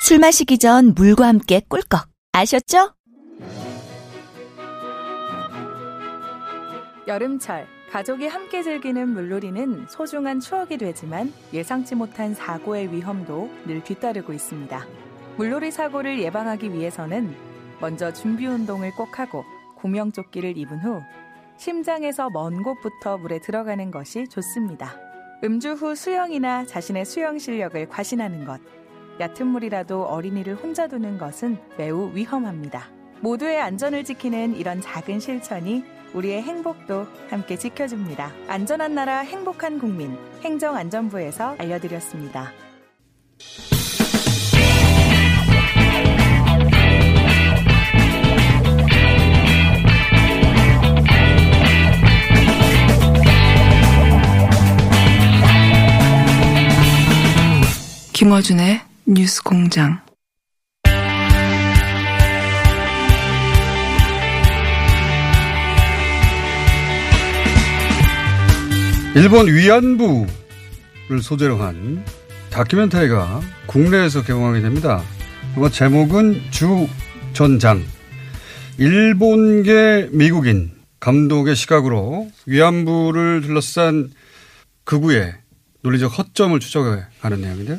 술 마시기 전 물과 함께 꿀꺽. 아셨죠? 여름철 가족이 함께 즐기는 물놀이는 소중한 추억이 되지만 예상치 못한 사고의 위험도 늘 뒤따르고 있습니다. 물놀이 사고를 예방하기 위해서는 먼저 준비 운동을 꼭 하고 구명조끼를 입은 후 심장에서 먼 곳부터 물에 들어가는 것이 좋습니다. 음주 후 수영이나 자신의 수영 실력을 과신하는 것, 얕은 물이라도 어린이를 혼자 두는 것은 매우 위험합니다. 모두의 안전을 지키는 이런 작은 실천이 우리의 행복도 함께 지켜줍니다. 안전한 나라 행복한 국민 행정안전부에서 알려드렸습니다. 김어준의 뉴스 공장. 일본 위안부를 소재로 한 다큐멘터리가 국내에서 개봉하게 됩니다. 그거 제목은 주 전장. 일본계 미국인 감독의 시각으로 위안부를 둘러싼 극우의 논리적 허점을 추적하는 내용인데요.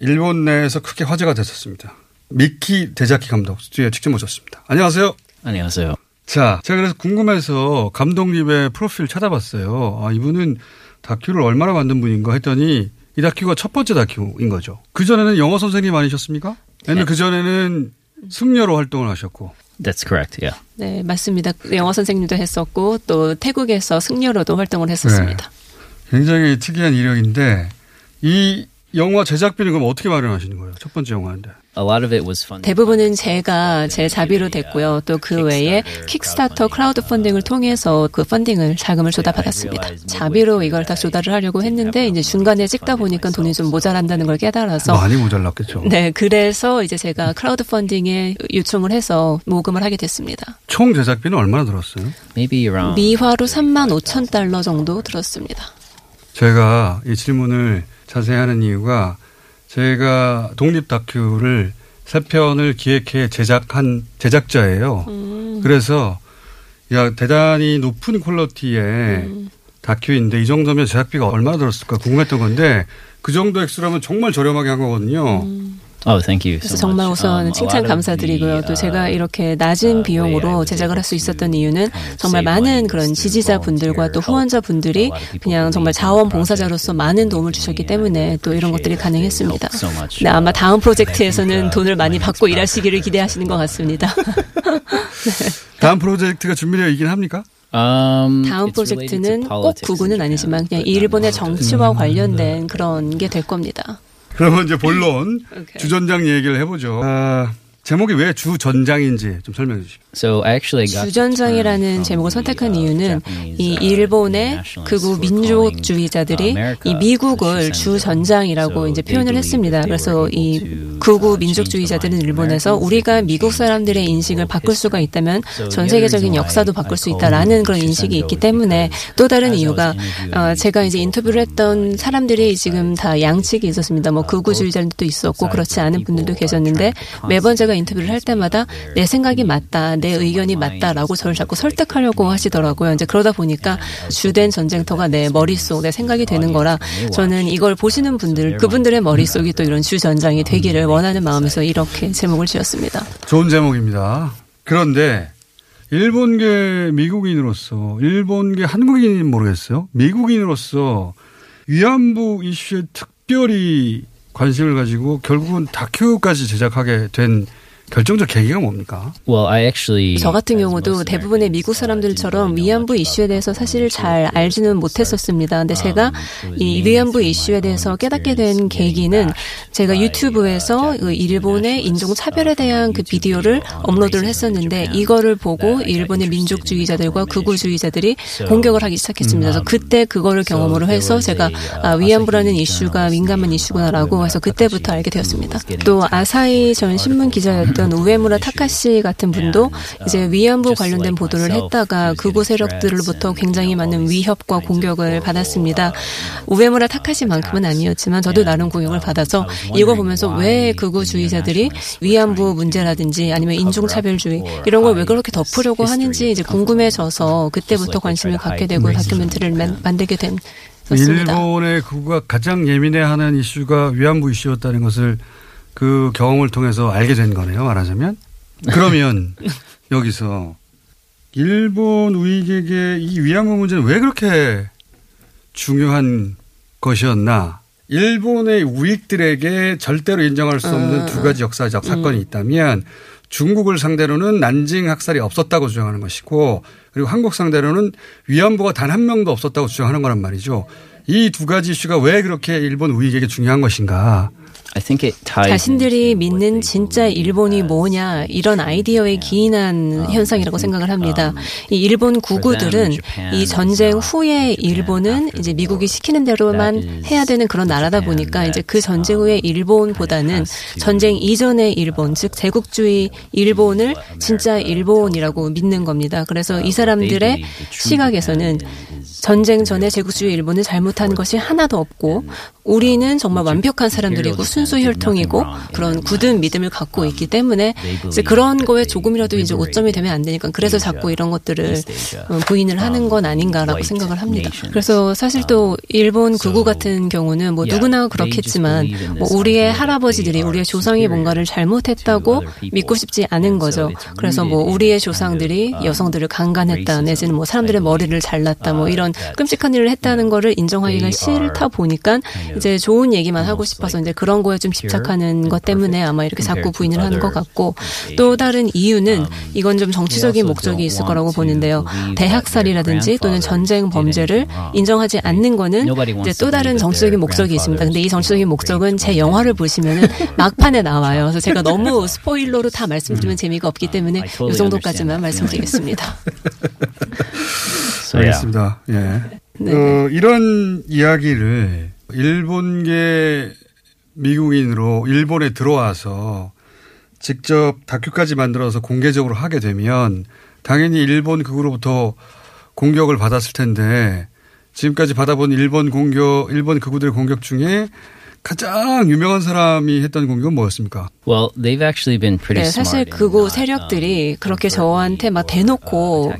일본 내에서 크게 화제가 됐었습니다. 미키 데자키 감독 스튜디오에 직접 모셨습니다. 안녕하세요. 안녕하세요. 자, 제가 그래서 궁금해서 감독님의 프로필 찾아봤어요. 아, 이분은 다큐를 얼마나 만든 분인가 했더니 이 다큐가 첫 번째 다큐인 거죠. 그전에는 영어 선생님 아니셨습니까? 아니면 네. 그전에는 승려로 활동을 하셨고. That's correct. Yeah. 네, 맞습니다. 영어 선생님도 했었고 또 태국에서 승려로도 활동을 했었습니다. 굉장히 특이한 이력인데 이 영화 제작비는 그럼 어떻게 마련하시는 거예요? 첫 번째 영화인데. A lot of it was funded. 대부분은 제가 제 자비로 됐고요. 또 그 외에 킥스타터 크라우드 펀딩을 통해서 그 펀딩을 자금을 쏟아받았습니다. 자비로 이걸 다 조달을 하려고 했는데 이제 중간에 찍다 보니까 돈이 좀 모자란다는 걸 깨달아서 많이 모자랐겠죠. 네, 그래서 이제 제가 크라우드 펀딩에 요청을 해서 모금을 하게 됐습니다. 총 제작비는 얼마나 들었어요? Maybe around. 미화로 3만 5천 달러 정도 들었습니다. 제가 이 질문을 자세히 하는 이유가 제가 독립 다큐를 세 편을 기획해 제작한 제작자예요. 음. 그래서 야 대단히 높은 퀄리티의 음. 다큐인데 이 정도면 제작비가 얼마나 들었을까 궁금했던 건데 그 정도 액수라면 정말 저렴하게 한 거거든요. Oh, thank you. 그래서 so 정말 much. 우선 Um, 칭찬 감사드리고요. 또 제가 uh, 이렇게 낮은 비용으로 제작을 할 수 있었던 이유는 정말 많은 그런 지지자분들과 또 후원자분들이 그냥 정말 자원봉사자로서 많은 도움을 주셨기 때문에 또 이런 것들이 가능했습니다. 네, 아마 다음 프로젝트에서는 돈을 많이 받고 일하시기를 기대하시는 것 같습니다. 다음 프로젝트가 준비되어 있긴 합니까? Um, 다음 프로젝트는 꼭 구구는 아니지만 그냥 but 일본의 not 정치와 관련된 그런 게 될 겁니다. 그러면 이제 본론. 주전장 얘기를 해보죠. 아, 제목이 왜 주전장인지 좀 설명해 주시죠. So I actually got 주전장이라는 제목을 선택한 이유는 이 일본의 극우 민족주의자들이 이 미국을 주전장이라고 이제 표현을 했습니다. 그래서 이 극우 민족주의자들은 일본에서 우리가 미국 사람들의 인식을 바꿀 수가 있다면 전 세계적인 역사도 바꿀 수 있다라는 그런 인식이 있기 때문에 또 다른 이유가 어, 제가 이제 인터뷰를 했던 사람들이 지금 다 양측이 있었습니다. 뭐 극우주의자들도 있었고 그렇지 않은 분들도 계셨는데 매번 제가 인터뷰를 할 때마다 내 생각이 맞다, 내 의견이 맞다라고 저를 자꾸 설득하려고 하시더라고요. 이제 그러다 보니까 주된 전쟁터가 내 머릿속, 내 생각이 되는 거라 저는 이걸 보시는 분들, 그분들의 머릿속이 또 이런 주전장이 되기를 원하는 마음에서 이렇게 제목을 지었습니다. 좋은 제목입니다. 그런데 일본계 미국인으로서 일본계 한국인인 모르겠어요. 미국인으로서 위안부 이슈에 특별히 관심을 가지고 결국은 다큐까지 제작하게 된 결정적 계기가 뭡니까? Well, I actually 저 같은 경우도 대부분의 미국 사람들처럼 위안부 이슈에 대해서 사실 잘 알지는 못했었습니다. 근데 제가 이 위안부 이슈에 대해서 깨닫게 된 계기는 제가 유튜브에서 그 일본의 인종 차별에 대한 그 비디오를 업로드를 했었는데 이거를 보고 일본의 민족주의자들과 극우주의자들이 공격을 하기 시작했습니다. 그래서 그때 그거를 경험으로 해서 제가 아, 위안부라는 이슈가 민감한 이슈구나라고 해서 그때부터 알게 되었습니다. 또 아사히 전 신문 기자였던 우에무라 타카시 같은 분도 이제 위안부 관련된 보도를 했다가 극우 세력들로부터 굉장히 많은 위협과 공격을 받았습니다. 우에무라 타카시만큼은 아니었지만 저도 나름 공격을 받아서 이거 보면서 왜 극우주의자들이 위안부 문제라든지 아니면 인종차별주의 이런 걸 왜 그렇게 덮으려고 하는지 이제 궁금해져서 그때부터 관심을 갖게 되고 다큐멘터리를 만, 만들게 된 습니다. 일본의 극우가 가장 예민해하는 이슈가 위안부 이슈였다는 것을 그 경험을 통해서 알게 된 거네요. 말하자면 그러면 여기서 일본 우익에게 이 위안부 문제는 왜 그렇게 중요한 것이었나? 일본의 우익들에게 절대로 인정할 수 없는 두 가지 역사적 사건이 있다면 중국을 상대로는 난징 학살이 없었다고 주장하는 것이고 그리고 한국 상대로는 위안부가 단 한 명도 없었다고 주장하는 거란 말이죠. 이 두 가지 이슈가 왜 그렇게 일본 우익에게 중요한 것인가? 자신들이 믿는 진짜 일본이 뭐냐 이런 아이디어에 기인한 현상이라고 생각을 합니다. 이 일본 구구들은 이 전쟁 후에 일본은 이제 미국이 시키는 대로만 해야 되는 그런 나라다 보니까 이제 그 전쟁 후에 일본보다는 전쟁 이전의 일본 즉 제국주의 일본을 진짜 일본이라고 믿는 겁니다. 그래서 이 사람들의 시각에서는 전쟁 전에 제국주의 일본은 잘못한 것이 하나도 없고 우리는 정말 완벽한 사람들이고 순수 혈통이고 그런 굳은 믿음을 갖고 있기 때문에 이제 그런 거에 조금이라도 이제 오점이 되면 안 되니까 그래서 자꾸 이런 것들을 어, 부인을 하는 건 아닌가라고 생각을 합니다. 그래서 사실 또 일본 극우 같은 경우는 뭐 누구나 그렇겠지만 뭐 우리의 할아버지들이 우리의 조상이 뭔가를 잘못했다고 믿고 싶지 않은 거죠. 그래서 뭐 우리의 조상들이 여성들을 강간했다 내지는 뭐 사람들의 머리를 잘랐다 뭐 이런 끔찍한 일을 했다는 거를 인정하기가 싫다 보니까 이제 좋은 얘기만 하고 싶어서 이제 그런 거에 좀 집착하는 것 때문에 아마 이렇게 자꾸 부인을 하는 것 같고 또 다른 이유는 이건 좀 정치적인 목적이 있을 거라고 보는데요. 대학살이라든지 또는 전쟁 범죄를 인정하지 않는 거는 이제 또 다른 정치적인 목적이 있습니다. 근데 이 정치적인 목적은 제 영화를 보시면은 막판에 나와요. 그래서 제가 너무 스포일러로 다 말씀드리면 재미가 없기 때문에 이 정도까지만 말씀드리겠습니다. 알겠습니다. 예. 네. 어, 이런 이야기를 일본계 미국인으로 일본에 들어와서 직접 다큐까지 만들어서 공개적으로 하게 되면 당연히 일본 극으로부터 공격을 받았을 텐데 지금까지 받아본 일본 공격, 일본 극우들의 공격 중에 가장 유명한 사람이 했던 공격은 뭐였습니까? Well, they've actually been pretty 네, 사실 그곳 세력들이 그렇게 저한테 막 대놓고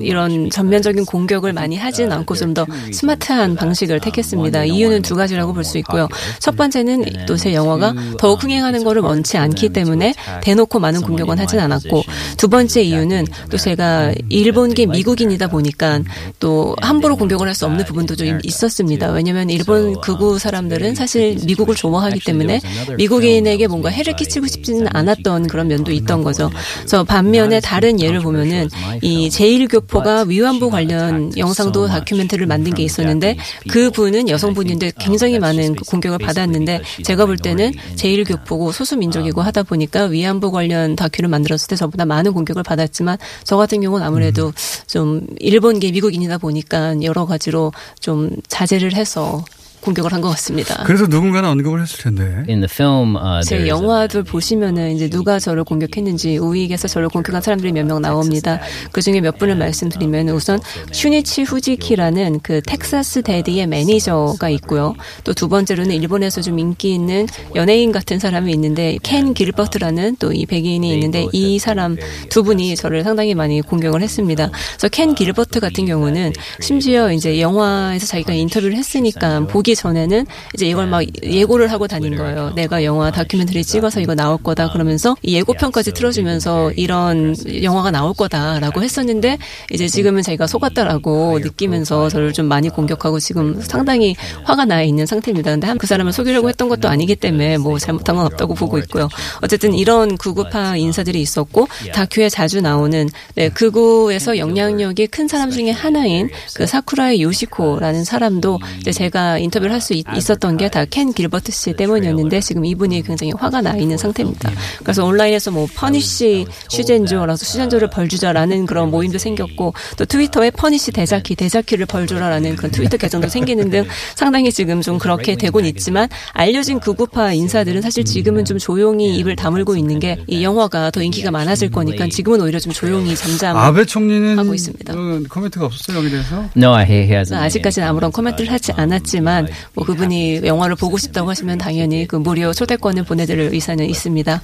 이런 전면적인 공격을 많이 하진 않고 좀 더 스마트한 방식을 택했습니다. 이유는 두 가지라고 볼 수 있고요. 첫 번째는 또 제 영화가 더욱 흥행하는 거를 원치 않기 때문에 대놓고 많은 공격은 하진 않았고 두 번째 이유는 또 제가 일본계 미국인이다 보니까 또 함부로 공격을 할 수 없는 부분도 좀 있었습니다. 왜냐하면 일본 극우 사람들은 사실 미국을 좋아하기 때문에 미국인에게 뭔가 해를 끼 치고 싶지는 않았던 그런 면도 있던 거죠. 그래서 반면에 다른 예를 보면은 이 제일교포가 위안부 관련 영상도 다큐멘터리를 만든 게 있었는데 그 분은 여성분인데 굉장히 많은 그 공격을 받았는데 제가 볼 때는 제일교포고 소수민족이고 하다 보니까 위안부 관련 다큐를 만들었을 때 저보다 많은 공격을 받았지만 저 같은 경우는 아무래도 좀 일본계 미국인이다 보니까 여러 가지로 좀 자제를 해서 공격을 한 것 같습니다. 그래서 누군가는 언급을 했을 텐데. In the film, uh, 제 영화들 보시면은 이제 누가 저를 공격했는지 우익에서 저를 공격한 사람들이 몇 명 나옵니다. 그 중에 몇 분을 말씀드리면 우선 슌이치 후지키라는 그 텍사스 대디의 매니저가 있고요. 또 두 번째로는 일본에서 좀 인기 있는 연예인 같은 사람이 있는데 켄트 길버트라는 또 이 백인이 있는데 이 사람 두 분이 저를 상당히 많이 공격을 했습니다. 그래서 켄 길버트 같은 경우는 심지어 이제 영화에서 자기가 인터뷰를 했으니까 보기 전에는 이제 이걸 막 예고를 하고 다닌 거예요. 내가 영화 다큐멘터리 찍어서 이거 나올 거다 그러면서 이 예고편까지 틀어주면서 이런 영화가 나올 거다라고 했었는데 이제 지금은 자기가 속았다라고 느끼면서 저를 좀 많이 공격하고 지금 상당히 화가 나 있는 상태입니다. 근데 그 사람을 속이려고 했던 것도 아니기 때문에 뭐 잘못한 건 없다고 보고 있고요. 어쨌든 이런 구구파 인사들이 있었고 다큐에 자주 나오는 네, 극우에서 영향력이 큰 사람 중에 하나인 그 사쿠라이 요시코라는 사람도 이제 제가 인터뷰 를할수 있었던 게 다 켄트 길버트 씨 때문이었는데 지금 이분이 굉장히 화가 나 있는 상태입니다. 그래서 온라인에서 뭐 punish 슈센조라서 슈센조를 벌주자라는 그런 모임도 생겼고 또 트위터에 punish 데자키 데자키를 벌주라라는 그런 트위터 계정도 생기는 등 상당히 지금 좀 그렇게 되곤 있지만 알려진 극우파 인사들은 사실 지금은 좀 조용히 입을 다물고 있는 게 이 영화가 더 인기가 많아질 거니까 지금은 오히려 좀 조용히 잠잠 아베 총리는 하고 있습니다. 어, 코멘트가 없었어요 여기 대해서? No, he hasn't. 아직까지는 아무런 코멘트를 하지 않았지만 뭐 그분이 영화를 보고 싶다고 하시면 당연히 그 무료 초대권을 보내드릴 의사는 있습니다.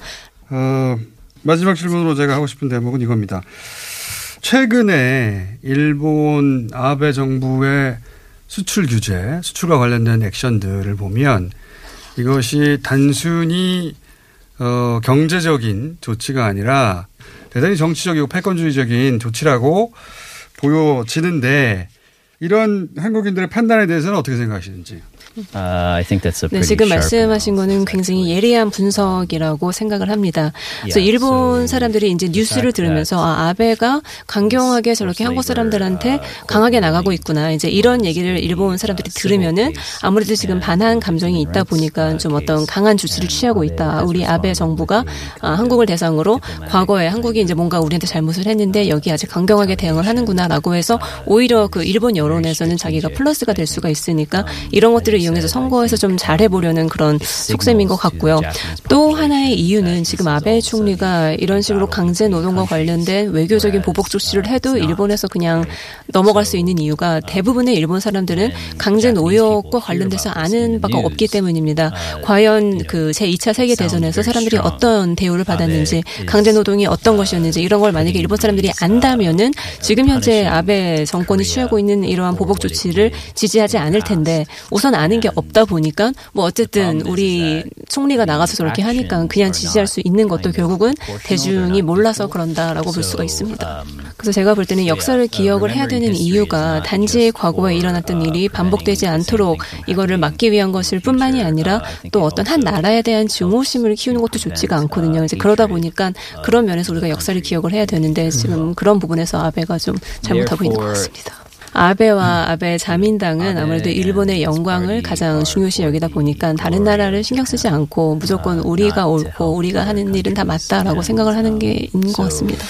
어, 마지막 질문으로 제가 하고 싶은 대목은 이겁니다. 최근에 일본 아베 정부의 수출 규제, 수출과 관련된 액션들을 보면 이것이 단순히 어, 경제적인 조치가 아니라 대단히 정치적이고 패권주의적인 조치라고 보여지는데 이런 한국인들의 판단에 대해서는 어떻게 생각하시는지? Uh, I think that's a 네, 지금 말씀하신 거는 굉장히 예리한 분석이라고 생각을 합니다. 그래서 일본 so 사람들이 이제 뉴스를 들으면서 아, 아베가 강경하게 저렇게 한국 사람들한테 강하게 나가고 있구나. 이제 이런 얘기를 일본 사람들이 들으면은 아무래도 지금 반한 감정이 있다 보니까 좀 어떤 강한 조치를 취하고 있다. 우리 아베 정부가 아, 한국을 대상으로 과거에 한국이 이제 뭔가 우리한테 잘못을 했는데 여기 아직 강경하게 대응을 하는구나라고 해서 오히려 그 일본 여론에서는 자기가 플러스가 될 수가 있으니까 이런 것들을 이용해서 선거에서 좀 잘해보려는 그런 속셈인 것 같고요. 또 하나의 이유는 지금 아베 총리가 이런 식으로 강제 노동과 관련된 외교적인 보복 조치를 해도 일본에서 그냥 넘어갈 수 있는 이유가 대부분의 일본 사람들은 강제 노역과 관련돼서 아는 바가 없기 때문입니다. 과연 그 제2차 세계 대전에서 사람들이 어떤 대우를 받았는지 강제 노동이 어떤 것이었는지 이런 걸 만약에 일본 사람들이 안다면은 지금 현재 아베 정권이 취하고 있는 이러한 보복 조치를 지지하지 않을 텐데 우선 아는 게 없다 보니까 뭐 어쨌든 우리 총리가 나가서 저렇게 하니까 그냥 지지할 수 있는 것도 결국은 대중이 몰라서 그런다라고 볼 수가 있습니다. 그래서 제가 볼 때는 역사를 기억을 해야 되는 이유가 단지 과거에 일어났던 일이 반복되지 않도록 이거를 막기 위한 것일 뿐만이 아니라 또 어떤 한 나라에 대한 증오심을 키우는 것도 좋지가 않거든요. 이제 그러다 보니까 그런 면에서 우리가 역사를 기억을 해야 되는데 지금 그런 부분에서 아베가 좀 잘못하고 있는 것 같습니다. 아베와 아베 자민당은 아무래도 일본의 영광을 가장 중요시 여기다 보니까 다른 나라를 신경 쓰지 않고 무조건 우리가 옳고 우리가 하는 일은 다 맞다라고 생각을 하는 게 있는 것 같습니다.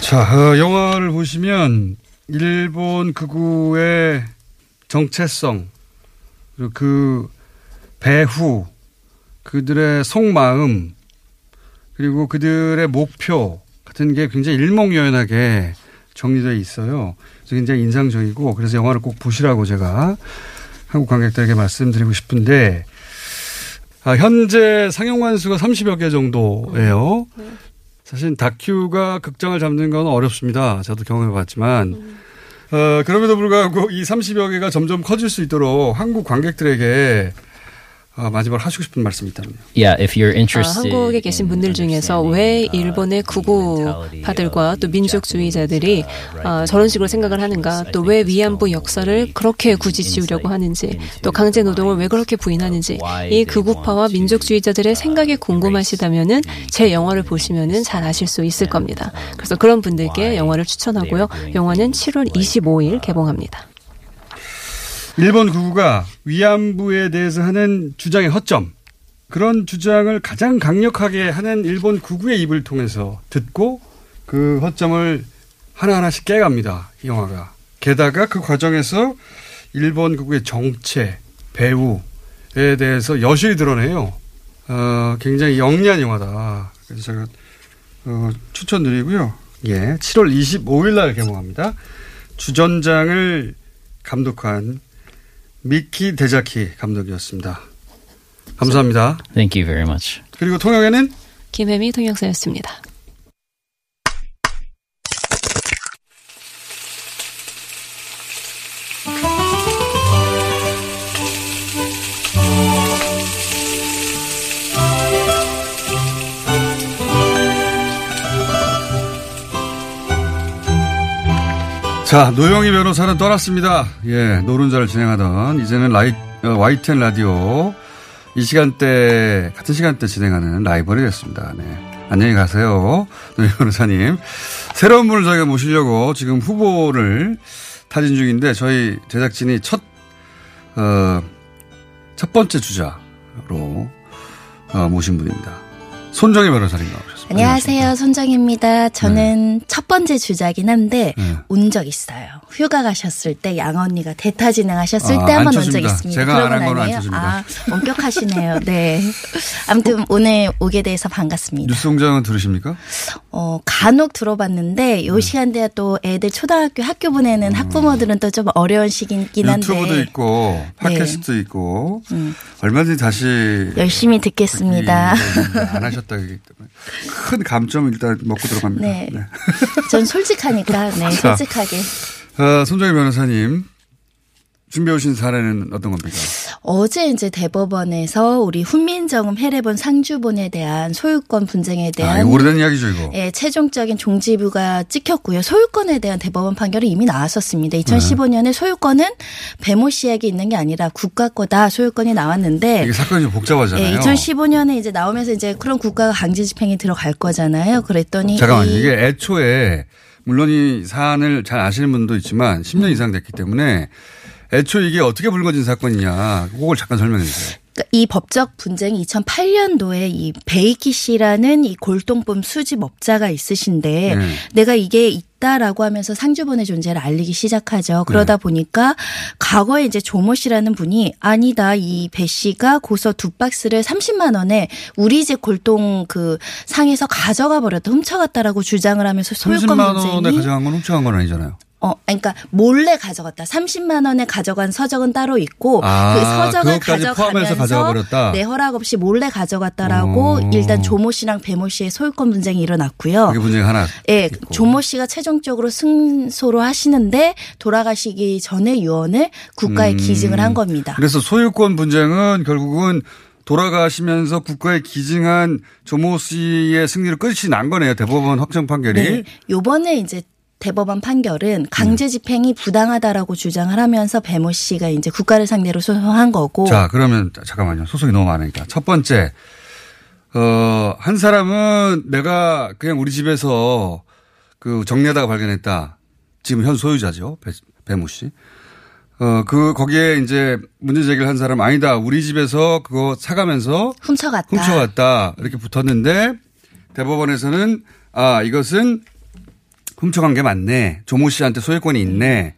자, 어, 영화를 보시면 일본 극우의 정체성, 그리고 그 배후, 그들의 속마음, 그리고 그들의 목표 같은 게 굉장히 일목요연하게 정리되어 있어요. 굉장히 인상적이고 그래서 영화를 꼭 보시라고 제가 한국 관객들에게 말씀드리고 싶은데 아, 현재 상영관 수가 30여 개 정도예요. 사실 다큐가 극장을 잡는 건 어렵습니다. 저도 경험해 봤지만. 어, 그럼에도 불구하고 이 30여 개가 점점 커질 수 있도록 한국 관객들에게 어, 마지막으로 하시고 싶은 말씀이 있다면요. Yeah, if you're 아, interested. 한국에 계신 분들 중에서 왜 일본의 구구파들과 또 민족주의자들이 아, 저런 식으로 생각을 하는가, 또 왜 위안부 역사를 그렇게 굳이 지우려고 하는지, 또 강제 노동을 왜 그렇게 부인하는지, 이 극우파와 민족주의자들의 생각이 궁금하시다면은 제 영화를 보시면은 잘 아실 수 있을 겁니다. 그래서 그런 분들께 영화를 추천하고요. 영화는 7월 25일 개봉합니다. 일본 극우가 위안부에 대해서 하는 주장의 허점 그런 주장을 가장 강력하게 하는 일본 극우의 입을 통해서 듣고 그 허점을 하나하나씩 깨갑니다. 이 영화가. 게다가 그 과정에서 일본 극우의 정체, 배우에 대해서 여실히 드러내요. 어, 굉장히 영리한 영화다. 그래서 제가 어, 추천드리고요. 예, 7월 25일 날 개봉합니다. 주전장을 감독한 미키 데자키 감독이었습니다. 감사합니다. Thank you very much. 그리고 통역에는 김혜미 통역사였습니다. 자, 노영희 변호사는 떠났습니다. 예, 노른자를 진행하던 이제는 라이, 어, YTN 라디오 이 시간대, 같은 시간대 진행하는 라이벌이 됐습니다. 네. 안녕히 가세요. 노영희 변호사님. 새로운 분을 저희가 모시려고 지금 후보를 타진 중인데 저희 제작진이 첫, 어, 첫 번째 주자로 어, 모신 분입니다. 손정희 변호사님 나오셨습니다. 안녕하세요. 손정입니다. 저는 첫 번째 주자긴 한데 네. 온적 있어요. 휴가 가셨을 때 양 언니가 대타 진행하셨을 아, 때한안번온 적. 있습니다. 제가 안 그러고 한 거는 안. 쳐줍니다. 아, 엄격하시네요. 네. 아무튼 오늘 오게 돼서 반갑습니다. 뉴스 공장은 들으십니까? 어, 간혹 들어봤는데 요 네. 시간대에 또 애들 초등학교 학교 보내는 학부모들은 또 좀 어려운 시기긴 한데 음. 유튜브도 있고 네. 팟캐스트도 있고 음. 얼마든지 다시 열심히 듣겠습니다. 이- 안 하셨다기 때문에 큰 감점 일단 먹고 들어갑니다. 네. 전 솔직하니까 네, 자. 솔직하게. 어, 손정희 변호사님 준비해 오신 사례는 어떤 겁니까? 어제 이제 대법원에서 우리 훈민정음 해례본 상주본에 대한 소유권 분쟁에 아, 대한 이거 오래된 이야기죠, 이거. 예, 최종적인 종지부가 찍혔고요. 소유권에 대한 대법원 판결이 이미 나왔었습니다. 2015년에 소유권은 배모 씨에게 있는 게 아니라 국가 거다 소유권이 나왔는데 이게 사건이 좀 복잡하잖아요. 예, 2015년에 이제 나오면서 이제 그런 국가가 강제 집행이 들어갈 거잖아요. 그랬더니. 이- 이게 애초에 물론 이 사안을 잘 아시는 분도 있지만 10년 이상 됐기 때문에 애초에 이게 어떻게 불거진 사건이냐 그걸 잠깐 설명해 주세요. 그러니까 이 법적 분쟁이 2008년도에 이 베이키 씨라는 이 골동품 수집업자가 있으신데 네. 내가 이게 있다라고 하면서 상주본의 존재를 알리기 시작하죠. 그러다 네. 보니까 과거에 이제 조모 씨라는 분이 아니다 이 배 씨가 고서 두 박스를 30만 원에 우리 집 골동 그 상에서 가져가 버렸다 훔쳐갔다라고 주장을 하면서 소유권 30만 원에 가져간 건 훔쳐간 건 아니잖아요. 어, 그러니까 몰래 가져갔다. 30만 원에 가져간 서적은 따로 있고 아, 그 서적을 가져가면서? 내 허락 없이 몰래 가져갔다라고 오. 일단 조모 씨랑 배모 씨의 소유권 분쟁이 일어났고요. 그게 문제가 하나. 예, 있고. 조모 씨가 최종적으로 승소로 하시는데 돌아가시기 전에 유언을 국가에 음. 기증을 한 겁니다. 그래서 소유권 분쟁은 결국은 돌아가시면서 국가에 기증한 조모 씨의 승리로 끝이 난 거네요. 대법원 확정 판결이. 네. 요번에 이제 대법원 판결은 강제 집행이 부당하다라고 주장을 하면서 배모 씨가 이제 국가를 상대로 소송한 거고 자, 그러면 잠깐만요. 소송이 너무 많으니까. 첫 번째, 어, 한 사람은 내가 그냥 우리 집에서 그 정리하다가 발견했다. 지금 현 소유자죠. 배, 배모 씨. 어, 그, 거기에 이제 문제 제기를 한 사람 아니다. 우리 집에서 그거 사가면서 훔쳐갔다. 훔쳐갔다. 이렇게 붙었는데 대법원에서는 아, 이것은 훔쳐간 게 맞네. 조모 씨한테 소유권이 있네.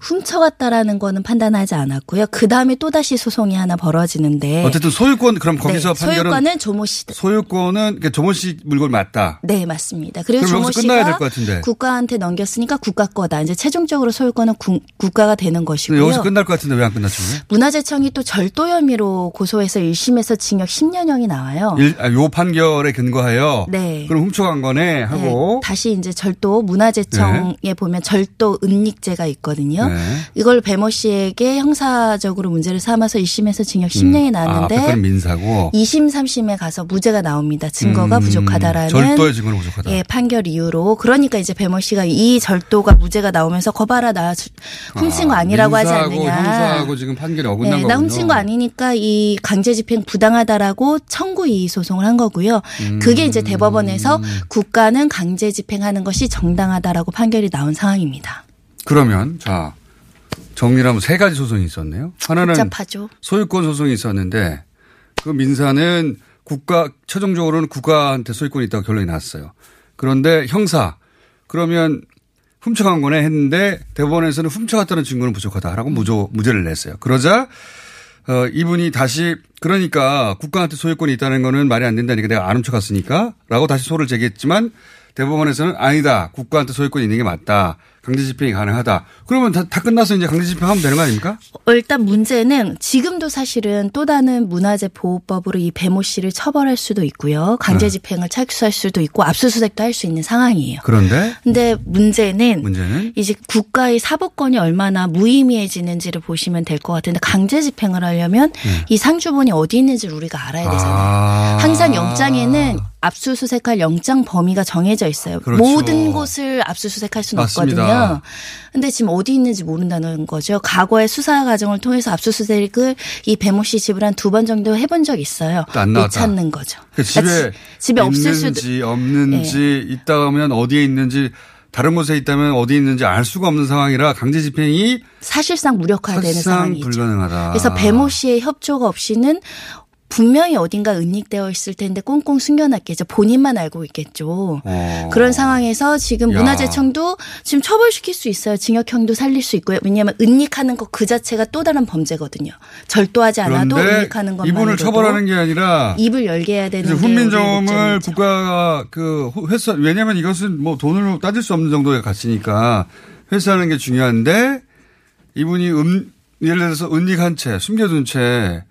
훔쳐갔다라는 거는 판단하지 않았고요. 그 다음에 또 다시 소송이 하나 벌어지는데. 어쨌든 소유권 그럼 거기서 네, 판결은 소유권은 조모 씨. 소유권은 그러니까 조모 씨 물건 맞다. 네, 맞습니다. 그리고 조모 씨가. 국가한테 넘겼으니까 국가 거다. 이제 최종적으로 소유권은 구- 국가가 되는 것이고요. 여기서 끝날 것 같은데 왜 안 끝났죠? 문화재청이 또 절도 혐의로 고소해서 1심에서 징역 10년형이 나와요. 일, 아, 요 판결에 근거하여 네. 그럼 훔쳐간 거네 하고 네, 다시 이제 절도 문화재청에 보면 절도 은닉죄가 있거든요. 네. 이걸 배모 씨에게 형사적으로 문제를 삼아서 1심에서 징역 10년이 아, 나왔는데 거는 민사고 2심, 3심에 가서 무죄가 나옵니다. 증거가 음, 부족하다라는 절도의 증거는 부족하다. 예, 판결 이유로 그러니까 이제 배모 씨가 이 절도가 무죄가 나오면서 거봐라 나 훔친 거 아, 아니라고 하지 않느냐. 형사하고 지금 판결이 어긋난 네, 거군요. 나 훔친 거 아니니까 이 강제 집행 부당하다라고 청구 이의 소송을 한 거고요. 음. 그게 이제 대법원에서 국가는 강제 집행하는 것이 정당하다라고 판결이 나온 상황입니다. 그러면 자 정리하면 세 가지 소송이 있었네요. 하나는 복잡하죠. 소유권 소송이 있었는데 그 민사는 국가 최종적으로는 국가한테 소유권이 있다고 결론이 났어요. 그런데 형사 그러면 훔쳐간 거네 했는데 대법원에서는 훔쳐갔다는 증거는 부족하다라고 무조 무죄를 냈어요. 그러자 어 이분이 다시 그러니까 국가한테 소유권이 있다는 거는 말이 안 된다니까 내가 안 훔쳐갔으니까 라고 다시 소를 제기했지만 대법원에서는 아니다 국가한테 소유권이 있는 게 맞다 강제 집행이 가능하다. 그러면 다, 다 끝나서 이제 강제 집행하면 되는 거 아닙니까? 어, 일단 문제는 지금도 사실은 또 다른 문화재 보호법으로 이 배모 씨를 처벌할 수도 있고요. 강제 네. 집행을 착수할 수도 있고 압수수색도 할 수 있는 상황이에요. 그런데 근데 문제는 문제는 이제 국가의 사법권이 얼마나 무의미해지는지를 보시면 될 것 같은데 강제 집행을 하려면 이 상주본이 어디 있는지를 우리가 알아야 되잖아요. 네. 아. 항상 영장에는 압수수색할 영장 범위가 정해져 있어요. 그렇죠. 모든 곳을 압수수색할 수는 맞습니다. 없거든요. 근데 지금 어디 있는지 모른다는 거죠. 과거의 수사 과정을 통해서 압수수색을 이 배모 씨 집을 한 두 번 정도 해본 적이 있어요. 안 못. 찾는 거죠. 그 집에, 그러니까 지- 집에 없을 수도 없는지 있다 하면 어디에 있는지 다른 곳에 있다면 어디 있는지 알 수가 없는 상황이라 강제 집행이 사실상 무력화되는 사실상 상황이죠. 불가능하다. 그래서 배모 씨의 협조가 없이는 분명히 어딘가 은닉되어 있을 텐데 꽁꽁 숨겨놨겠죠. 본인만 알고 있겠죠. 어. 그런 상황에서 지금 야. 문화재청도 지금 처벌시킬 수 있어요. 징역형도 살릴 수 있고요. 왜냐하면 은닉하는 것 그 자체가 또 다른 범죄거든요. 절도하지 않아도 은닉하는 것만 이분을 처벌하는 게 아니라 입을 열게 해야 되는 훈민정음을. 국가가 그 회사 왜냐하면 이것은 뭐 돈으로 따질 수 없는 정도의 가치니까 회수하는 게 중요한데 이분이 음 예를 들어서 은닉한 채 숨겨둔 채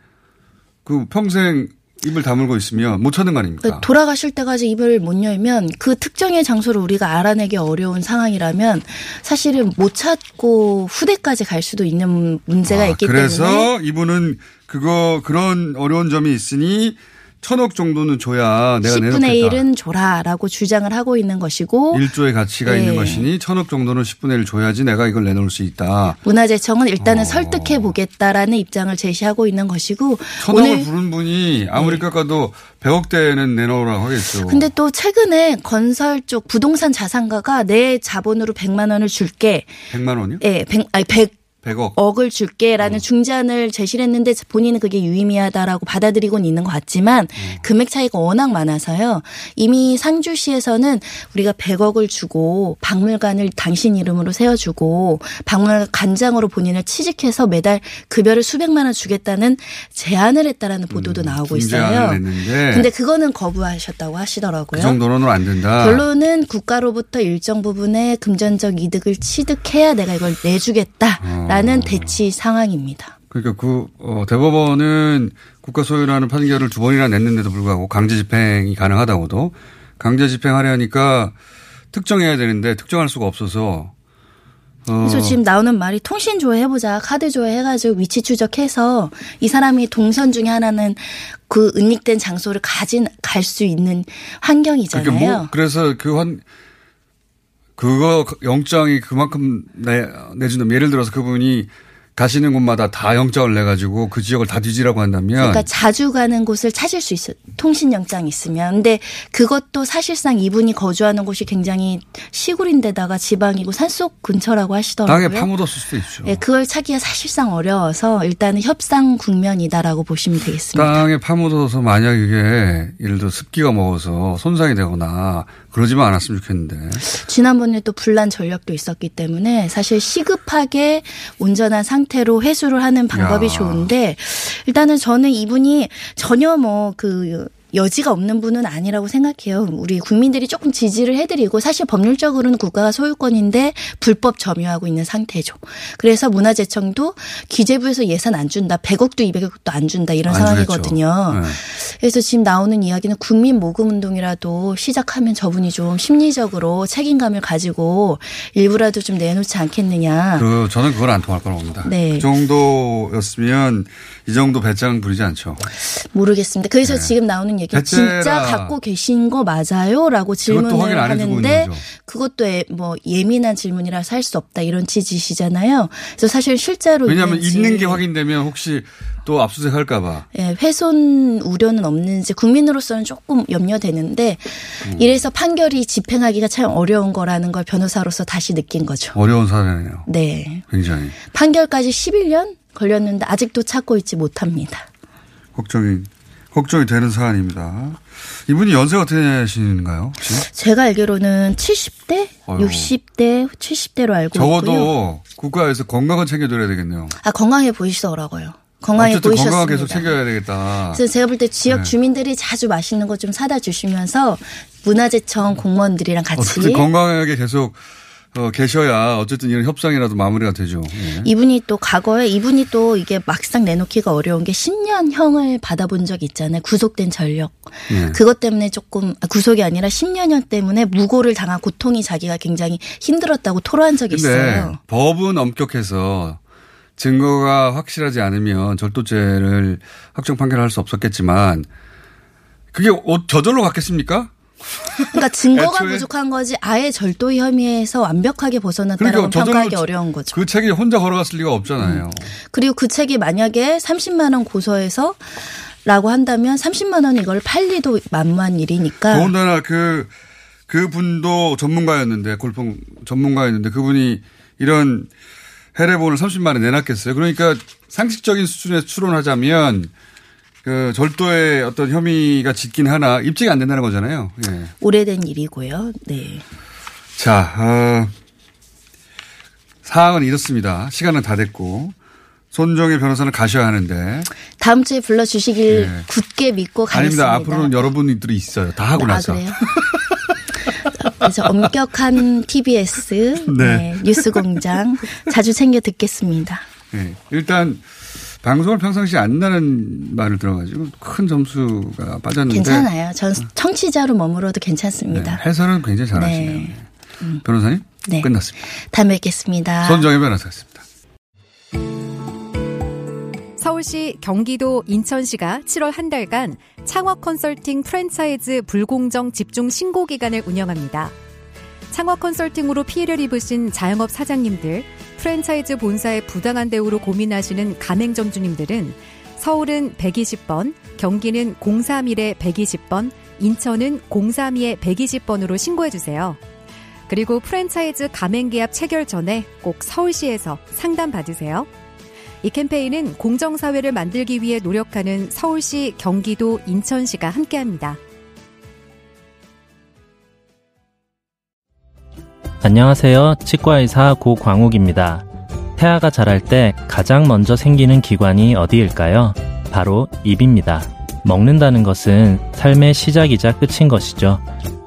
그 평생 입을 다물고 있으면 못 찾는 거 아닙니까? 그러니까 돌아가실 때까지 입을 못 열면 그 특정의 장소를 우리가 알아내기 어려운 상황이라면 사실은 못 찾고 후대까지 갈 수도 있는 문제가 아, 있기 그래서 때문에 이분은 그거 그런 어려운 점이 있으니 천억 정도는 줘야 내가 10분의 내놓겠다. 1은 줘라라고 주장을 하고 있는 것이고 1조의 가치가 네. 있는 것이니 천억 정도는 10분의 1 줘야지 내가 이걸 내놓을 수 있다. 문화재청은 일단은 어. 설득해 보겠다라는 입장을 제시하고 있는 것이고 천억을 부른 분이 아무리 깎아도 100억대는 내놓으라고 하겠죠. 근데 또 최근에 건설 쪽 부동산 자산가가 내 자본으로 100만 원을 줄게. 100만 원이요? 예, 100 아니 100 100억. 억을 어. 줄게라는 중재안을 제시를 했는데 본인은 그게 유의미하다라고 받아들이고는 있는 것 같지만 음. 금액 차이가 워낙 많아서요. 이미 상주시에서는 우리가 100억을 주고 박물관을 당신 이름으로 세워주고 박물관 관장으로 본인을 취직해서 매달 급여를 수백만 원 주겠다는 제안을 했다라는 보도도 나오고 있어요. 음, 냈는데 근데 그거는 거부하셨다고 하시더라고요. 그 정도로는 안 된다. 결론은 국가로부터 일정 부분의 금전적 이득을 취득해야 내가 이걸 내주겠다 라는 대치 상황입니다. 그러니까 그 어, 대법원은 국가 소유라는 판결을 두 번이나 냈는데도 불구하고 강제 집행이 가능하다고도 강제 집행하려니까 특정해야 되는데 특정할 수가 없어서 어, 그래서 지금 나오는 말이 통신 조회해보자, 카드 조회해가지고 위치 추적해서 이 사람이 동선 중에 하나는 그 은닉된 장소를 가진 갈 수 있는 환경이잖아요. 그러니까 뭐 그래서 그 환 그거 영장이 그만큼 내 내준다면 예를 들어서 그분이 가시는 곳마다 다 영장을 내 가지고 그 지역을 다 뒤지라고 한다면 그러니까 자주 가는 곳을 찾을 수 있어요. 통신영장이 있으면. 근데 그것도 사실상 이분이 거주하는 곳이 굉장히 시골인데다가 지방이고 산속 근처라고 하시더라고요. 땅에 파묻었을 수도 있죠. 예, 그걸 찾기가 사실상 어려워서 일단은 협상 국면이다라고 보시면 되겠습니다. 땅에 파묻어서 만약 이게 예를 들어 습기가 먹어서 손상이 되거나 그러지만 않았으면 좋겠는데 지난번에 또 분란 전력도 있었기 때문에 사실 시급하게 온전한 상태로 회수를 하는 방법이 야. 좋은데 일단은 저는 이분이 전혀 뭐그 여지가 없는 분은 아니라고 생각해요. 우리 국민들이 조금 지지를 해드리고 사실 법률적으로는 국가가 소유권인데 불법 점유하고 있는 상태죠. 그래서 문화재청도 기재부에서 예산 안 준다, 100억도 200억도 안 준다 이런 안 상황이거든요. 네. 그래서 지금 나오는 이야기는 국민 모금 운동이라도 시작하면 저분이 좀 심리적으로 책임감을 가지고 일부라도 좀 내놓지 않겠느냐. 그 저는 그건 안 통할 거라고 봅니다. 네. 그 정도였으면 이 정도 배짱 부리지 않죠. 모르겠습니다. 그래서 지금 나오는 대체라- 진짜 갖고 계신 거 맞아요? 라고 그것도 확인 질문을 하는데. 그것도 예- 뭐 예민한 질문이라서 할 수 없다 이런 취지시잖아요. 그래서 사실 실제로 왜냐하면 있는지 있는 게 확인되면 혹시 또 압수수색 할까봐. 예, 훼손 우려는 없는지 국민으로서는 조금 염려되는데 음. 이래서 판결이 집행하기가 참 어려운 거라는 걸 변호사로서 다시 느낀 거죠. 어려운 사례네요. 네. 굉장히 판결까지 11년 걸렸는데 아직도 찾고 있지 못합니다. 걱정이 걱정이 되는 사안입니다. 이분이 연세가 어떻게 되시는가요? 혹시? 제가 알기로는 70대, 어휴. 60대, 70대로 알고 적어도 있고요. 국가에서 건강은 챙겨드려야 되겠네요. 아 건강해 보이시더라고요. 건강해 보이셨습니다. 건강은 계속 챙겨야 되겠다. 그래서 제가 볼 때 지역 네. 주민들이 자주 맛있는 거 좀 사다 주시면서 문화재청 공무원들이랑 같이 어쨌든 건강하게 계속 어, 계셔야 어쨌든 이런 협상이라도 마무리가 되죠. 예. 이분이 또 과거에 이분이 또 이게 막상 내놓기가 어려운 게 10년형을 받아본 적이 있잖아요. 구속된 전력. 예. 그것 때문에 조금 아, 구속이 아니라 10년형 때문에 무고를 당한 고통이 자기가 굉장히 힘들었다고 토로한 적이 있어요. 법은 엄격해서 증거가 확실하지 않으면 절도죄를 확정 판결할 수 없었겠지만 그게 어- 저절로 갔겠습니까? 그러니까 증거가 부족한 거지 아예 절도 혐의에서 완벽하게 벗어났다라고 그러니까 평가하기 어려운 거죠. 그 책이 혼자 걸어갔을 리가 없잖아요. 그리고 그 책이 만약에 30만 원 고소해서 라고 한다면 30만 원 이걸 팔리도 만무한 일이니까 더군다나 그, 그 분도 전문가였는데, 골프 전문가였는데, 그분이 이런 해례본을 30만에 내놨겠어요. 그러니까 상식적인 수준에서 추론하자면, 그 절도의 어떤 혐의가 짙긴 하나 입증이 안 된다는 거잖아요. 예. 오래된 일이고요. 네. 자, 어, 사항은 이렇습니다. 시간은 다 됐고, 손정혜 변호사는 가셔야 하는데. 다음 주에 불러주시길 네. 굳게 믿고 가겠습니다. 아닙니다. 앞으로는 여러분들이 있어요. 다 하고 아, 나서. 그래서 엄격한 TBS 네. 네, 뉴스공장 자주 챙겨 듣겠습니다. 예. 일단 방송을 평상시 안 나는 말을 들어가지고 큰 점수가 빠졌는데 괜찮아요. 전 청취자로 머물어도 네, 괜찮습니다. 해설은 굉장히 잘하시네요. 네. 예. 변호사님 네. 끝났습니다. 다음에 뵙겠습니다. 손정혜 변호사였습니다. 서울시, 경기도, 인천시가 7월 한 달간 창업 컨설팅 프랜차이즈 불공정 집중 신고 기간을 운영합니다. 창업 컨설팅으로 피해를 입으신 자영업 사장님들, 프랜차이즈 본사의 부당한 대우로 고민하시는 가맹점주님들은 서울은 120번, 경기는 031에 120번, 인천은 032에 120번으로 신고해주세요. 그리고 프랜차이즈 가맹계약 체결 전에 꼭 서울시에서 상담 받으세요. 이 캠페인은 공정사회를 만들기 위해 노력하는 서울시, 경기도, 인천시가 함께합니다. 안녕하세요. 치과의사 고광욱입니다. 태아가 자랄 때 가장 먼저 생기는 기관이 어디일까요? 바로 입입니다. 먹는다는 것은 삶의 시작이자 끝인 것이죠.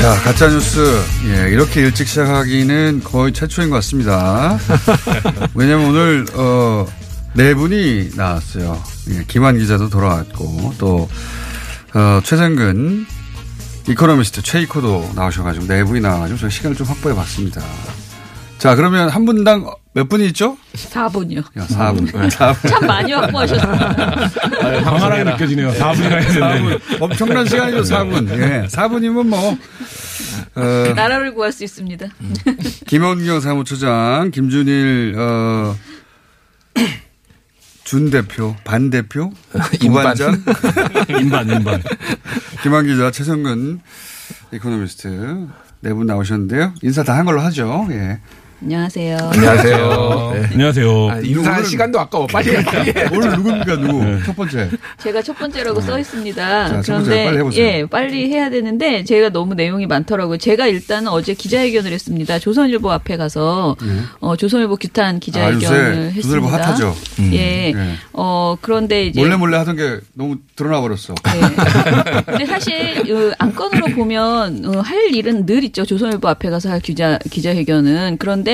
자, 가짜뉴스. 예, 이렇게 일찍 시작하기는 거의 최초인 것 같습니다. 왜냐면 오늘, 어, 네 분이 나왔어요. 예, 김한 기자도 돌아왔고, 또, 어, 최생근, 이코노미스트 최이코도 나오셔가지고, 네 분이 나와가지고, 저희 시간을 좀 확보해 봤습니다. 자, 그러면 한 분당 몇 분이 있죠? 4분이요. 야, 4분. 참 많이 확보하셨어요. 방활하게 느껴지네요. 4분이나 해야 되는데. 4분. 엄청난 시간이죠, 4분. 예, 4분이면 뭐, 어, 나라를 구할 수 있습니다. 김언경 사무처장, 김준일, 어, 준 대표, 반 대표, 부반장, 인반, 인반. 김완 기자, 최성근 이코노미스트 네 분 나오셨는데요. 인사 다 한 걸로 하죠. 예. 안녕하세요. 안녕하세요. 네. 안녕하세요. 아, 인사할 시간도 아까워. 빨리 해. 오늘 누굽니까, 누구? 첫 번째. 제가 첫 번째라고 써 있습니다. 자, 첫 번째 그런데 빨리 해보세요. 예, 빨리 해야 되는데 제가 너무 내용이 많더라고요. 제가 일단은 어제 기자회견을 했습니다. 조선일보 앞에 가서 어, 조선일보 규탄 아, 기자회견을 요새 했습니다. 조선일보 핫하죠. 예. 예. 어, 그런데 이제 몰래 몰래 하던 게 너무 드러나 버렸어. 근데 사실 그 안건으로 보면 어, 할 일은 늘 있죠. 조선일보 앞에 가서 할 기자 기자회견은 그런데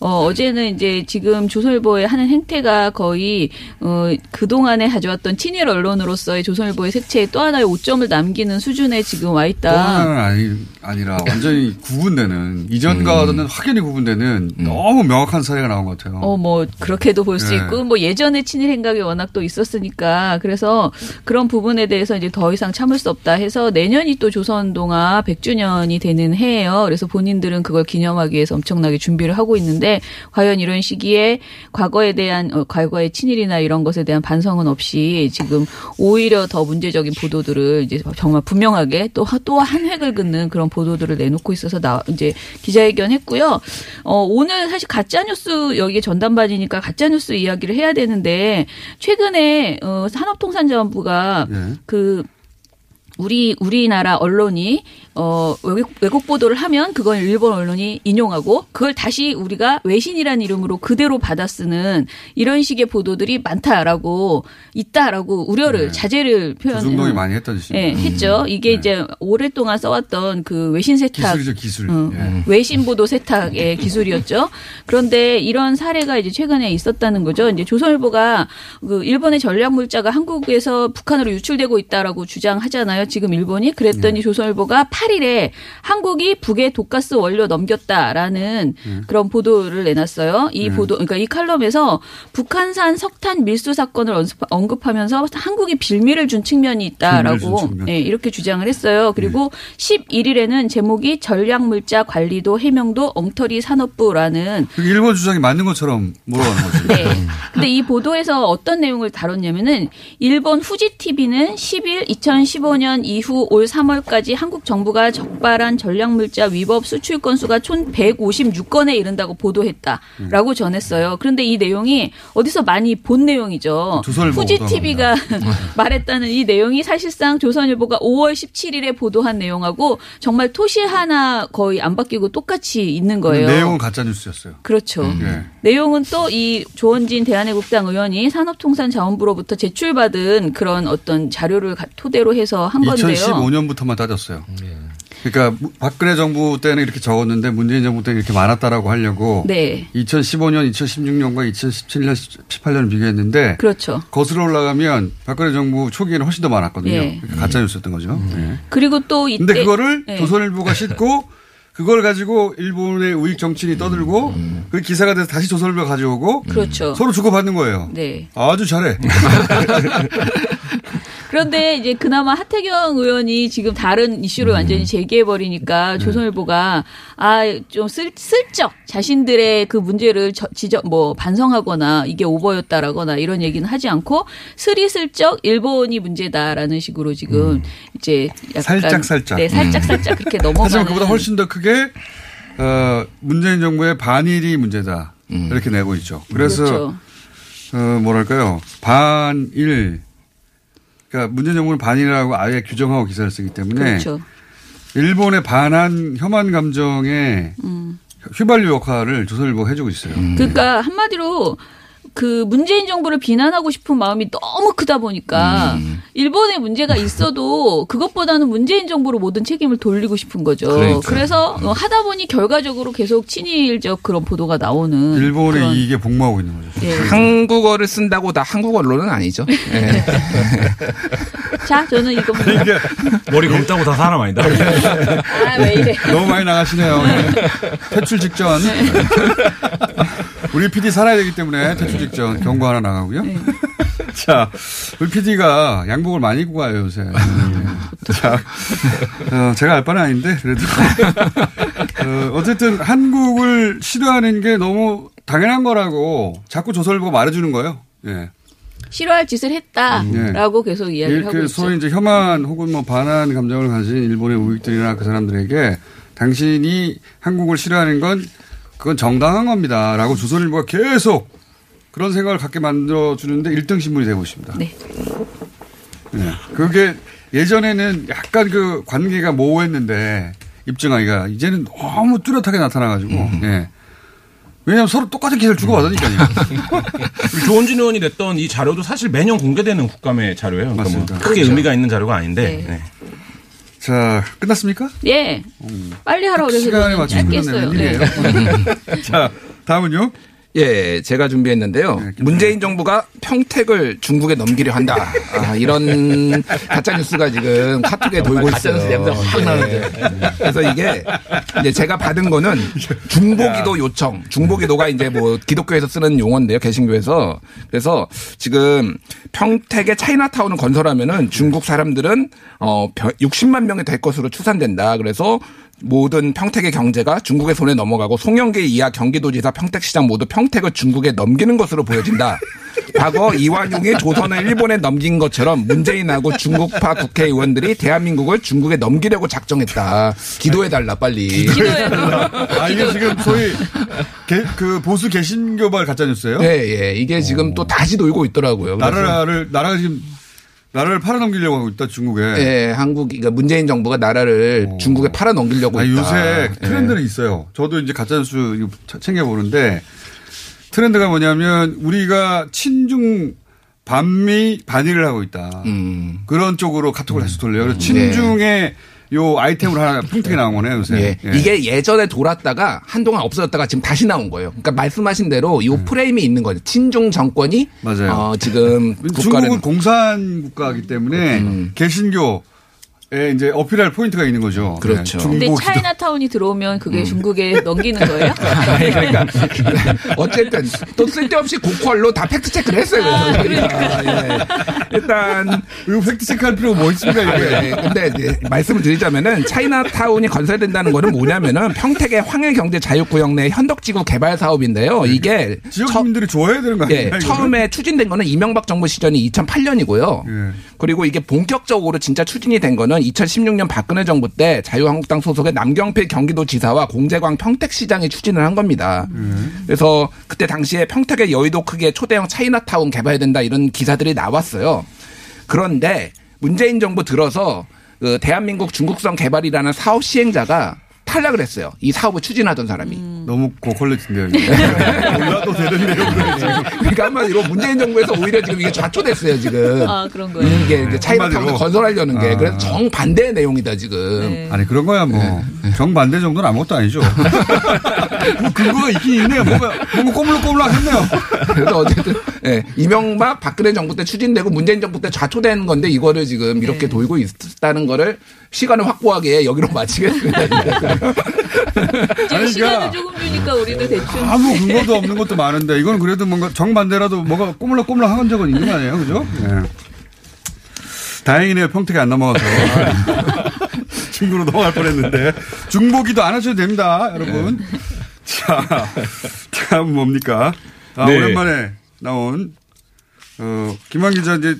어, 어제는 이제 지금 조선일보의 하는 행태가 거의 어, 그 동안에 가져왔던 친일 언론으로서의 조선일보의 색채에 또 하나의 오점을 남기는 수준에 지금 와 있다. 뻔한 아니, 아니라 완전히 구분되는 이전과는 확연히 구분되는 너무 명확한 사례가 나온 것 같아요. 어, 뭐, 그렇게도 볼수 네. 있고, 뭐, 예전에 친일 행각이 워낙 또 있었으니까, 그래서 그런 부분에 대해서 이제 더 이상 참을 수 없다 해서 내년이 또 조선 동화 100주년이 되는 해예요. 그래서 본인들은 그걸 기념하기 위해서 엄청나게 준비를 얘기를 하고 있는데 과연 이런 시기에 과거에 대한 어, 과거의 친일이나 이런 것에 대한 반성은 없이 지금 오히려 더 문제적인 보도들을 이제 정말 분명하게 또 또 한 획을 긋는 그런 보도들을 내놓고 있어서 나 이제 기자회견했고요. 어 오늘 사실 가짜 뉴스 여기에 전담반이니까 가짜 뉴스 이야기를 해야 되는데 최근에 어 산업통상자원부가 그 우리 우리나라 언론이 어 외국, 외국 보도를 하면 그건 일본 언론이 인용하고 그걸 다시 우리가 외신이라는 이름으로 그대로 받아쓰는 이런 식의 보도들이 많다라고 있다라고 우려를 자제를 표현 조중동이 많이 했던 짓입니다. 예, 했죠. 이게 이제 오랫동안 써왔던 그 외신 세탁 기술이죠, 기술. 어, 예. 외신 보도 세탁의 기술이었죠. 그런데 이런 사례가 이제 최근에 있었다는 거죠. 이제 조선일보가 그 일본의 전략 물자가 한국에서 북한으로 유출되고 있다라고 주장하잖아요. 지금 일본이 그랬더니 조선일보가 8일에 한국이 북에 독가스 원료 넘겼다라는 그런 보도를 내놨어요. 이 음. 보도 그러니까 이 칼럼에서 북한산 석탄 밀수 사건을 언급하면서 한국이 빌미를 준 측면이 준 있다라고 측면. 예, 이렇게 주장을 했어요. 그리고 11일에는 제목이 전략 물자 관리도 해명도 엉터리 산업부라는 그 일본 주장이 맞는 것처럼 몰아가는 거죠. 네. 근데 이 보도에서 어떤 내용을 다뤘냐면은 일본 후지 TV는 10일 2015년 이후 올 3월까지 한국 정부가 적발한 전략물자 위법 수출 건수가 총 156건에 이른다고 보도했다라고 전했어요. 그런데 이 내용이 어디서 많이 본 내용이죠. 조선일보 후지 TV가 말했다는 이 내용이 사실상 조선일보가 5월 17일에 보도한 내용하고 정말 토시 하나 거의 안 바뀌고 똑같이 있는 거예요. 내용은 가짜 뉴스였어요. 그렇죠. 예. 내용은 또 이 조원진 대한애국당 의원이 산업통상자원부로부터 제출받은 그런 어떤 자료를 가- 토대로 해서 한 건데요. 2015년부터만 따졌어요. 그러니까 무- 박근혜 정부 때는 이렇게 적었는데 문재인 정부 때는 이렇게 많았다라고 하려고 네. 2015년, 2016년과 2017년, 18년을 비교했는데 그렇죠. 거슬러 올라가면 박근혜 정부 초기에는 훨씬 더 많았거든요. 예. 그러니까 가짜 뉴스였던 거죠. 예. 그리고 또 이때 근데 그거를 네. 조선일보가 싣고 그걸 가지고 일본의 우익 정치인이 떠들고 그 기사가 돼서 다시 조선일보가 가져오고 그렇죠. 서로 주고받는 거예요. 네. 아주 잘해. 그런데 이제 그나마 하태경 의원이 지금 다른 이슈를 음. 완전히 제기해 네. 버리니까 조선일보가 아좀 슬쩍 자신들의 그 문제를 저- 지적 뭐 반성하거나 이게 오버였다라거나 이런 얘기는 하지 않고 스리슬쩍 일본이 문제다라는 식으로 지금 이제 약간 음. 살짝 살짝. 네 살짝 살짝 그렇게 넘어가는 하지만 그보다 훨씬 더 크게 어, 문재인 정부의 반일이 문제다 이렇게 내고 있죠. 그래서 그렇죠. 어, 뭐랄까요 반일 그러니까 문재인 정부는 반일이라고 아예 규정하고 기사를 쓰기 때문에 그렇죠. 일본의 반한 혐한 감정의 음. 휘발유 역할을 조선일보가 해주고 있어요. 그러니까 한마디로 그 문재인 정부를 비난하고 싶은 마음이 너무 크다 보니까 음. 일본에 문제가 있어도 그것보다는 문재인 정부로 모든 책임을 돌리고 싶은 거죠. 그러니까요. 그래서 하다 보니 결과적으로 계속 친일적 그런 보도가 나오는 일본의 그런 이익에 복무하고 있는 거죠. 예. 한국어를 쓴다고 다 한국 언론은 아니죠. 예. 자, 저는 이거 머리 검다고 다 사람 아니다. 아, 왜 이래. 너무 많이 나가시네요. 퇴출 직전. 우리 PD 살아야 되기 때문에 퇴출 직전 경고 하나 나가고요. 자, 우리 PD가 양복을 많이 입고 가요, 요새. 예. 자, 어, 제가 알 바는 아닌데, 그래도. 어, 어쨌든 한국을 싫어하는 게 너무 당연한 거라고 자꾸 조선일보가 말해주는 거예요. 예. 싫어할 짓을 했다라고 계속 이야기를 예, 하고 그 있죠. 소위 이제 혐한 혹은 뭐 반한 감정을 가진 일본의 우익들이나 그 사람들에게 당신이 한국을 싫어하는 건 그건 정당한 겁니다 라고 조선일보가 계속 그런 생각을 갖게 만들어 주는데 1등 신문이 되고 있습니다. 네. 예. 그게 예전에는 약간 그 관계가 모호했는데 입증하기가 이제는 너무 뚜렷하게 나타나가지고 예. 왜냐하면 서로 똑같은 기사를 주고받으니까요. 조원진 의원이 냈던 이 자료도 사실 매년 공개되는 국감의 자료예요. 그러니까 뭐 맞습니다. 크게 그렇죠. 의미가 있는 자료가 아닌데. 네. 네. 자 끝났습니까? 예. 빨리 하라고 그래서 시간에 맞춰서. 끝났네요. 네. 자, 다음은요? 예, 제가 준비했는데요. 문재인 정부가 평택을 중국에 넘기려 한다. 아, 이런 가짜 뉴스가 지금 카톡에 돌고 있어요. 뉴스 냄새가 확 예. 나는데. 그래서 이게 이제 제가 받은 거는 중보기도 요청. 중보기도가 이제 뭐 기독교에서 쓰는 용어인데요. 개신교에서. 그래서 지금 평택에 차이나타운을 건설하면은 중국 사람들은 어 60만 명이 될 것으로 추산된다. 그래서 모든 평택의 경제가 중국의 손에 넘어가고 송영계 이하 경기도지사 평택시장 모두 평택을 중국에 넘기는 것으로 보여진다. 과거 이완용이 조선을 일본에 넘긴 것처럼 문재인하고 중국파 국회의원들이 대한민국을 중국에 넘기려고 작정했다. 기도해달라 빨리. 아, 이게 지금 소위 개- 그 보수 개신교발 가짜뉴스예요? 예, 예. 이게 지금 또 다시 돌고 있더라고요. 나라를, 나라가 지금, 나라를 팔아넘기려고 하고 있다, 중국에. 예, 한국, 그러니까 문재인 정부가 나라를 중국에 팔아 넘기려고 아, 있다. 요새 예. 트렌드는 있어요. 저도 이제 가짜뉴스 이거 차- 챙겨 보는데 트렌드가 뭐냐면 우리가 친중 반미 반일을 하고 있다. 음. 그런 쪽으로 카톡을 다시 돌려요. 그래서 친중의 요 아이템으로 하나 평택이 나온 거네요, 요새. 예. 예. 이게 예전에 돌았다가 한동안 없어졌다가 지금 다시 나온 거예요. 그러니까 말씀하신 대로 이 프레임이 있는 거죠. 친중 정권이 음. 맞아요. 어, 지금 중국은 국가를 공산 국가이기 때문에 음. 개신교 에 이제 어필할 포인트가 있는 거죠. 그렇죠. 네, 근데 차이나타운이 들어오면 그게 중국에 넘기는 거예요? 그러니까 어쨌든 또 쓸데없이 고퀄로 다 fact check를 했어요. 그래서 저희가. 예. 일단 이거 fact check할 필요가 뭐 있습니까 이게? 네, 근데 이제 말씀을 드리자면은 차이나타운이 건설된다는 거는 뭐냐면은 평택의 황해경제 자유구역 내 현덕지구 개발 사업인데요. 이게 지역 주민들이 좋아해야 되는 거 예, 아니에요? 처음에 추진된 거는 이명박 정부 시절이 2008년이고요. 예. 그리고 이게 본격적으로 진짜 추진이 된 거는 2016년 박근혜 정부 때 자유한국당 소속의 남경필 경기도지사와 공재광 평택시장이 추진을 한 겁니다. 그래서 그때 당시에 평택의 여의도 크기의 초대형 차이나타운 개발된다 이런 기사들이 나왔어요. 그런데 문재인 정부 들어서 그 대한민국 중국성 개발이라는 사업 시행자가 탈락을 했어요. 이 사업을 추진하던 사람이. 너무 고퀄리티인데요. 이게. 몰라도 되는 내용들 지금. 그러니까 한마디로 문재인 정부에서 오히려 지금 이게 좌초됐어요, 지금. 아, 그런 거예요. 이게 이제 차이나타운을 한마디로. 건설하려는 게. 아. 그래서 정 반대의 내용이다, 지금. 네. 아니 그런 거야 뭐 정 반대 정도는 아무것도 아니죠. 뭐 근거가 있긴 있네요. 뭔가 뭔가 꼬물락꼬물락했네요. 그래서 어쨌든, 예, 이명박 박근혜 정부 때 추진되고 문재인 정부 때 좌초된 건데 이거를 지금 네. 이렇게 돌고 있다는 거를 시간을 확보하기에 여기로 마치겠습니다. 지금 아니, 시간을 그러니까 주니까 우리도 대충. 아무 근거도 없는 것도 많은데 이건 그래도 뭔가 정반대라도 뭐가 꼬물락꼬물락 한 적은 있는 거 아니에요, 그죠? 예. 다행이네요. 평택에 안 넘어가서 중국으로 넘어갈 뻔했는데 중보기도 안 하셔도 됩니다, 여러분. 자, 다음 뭡니까? 아, 네. 오랜만에 나온 어, 김한 기자 이제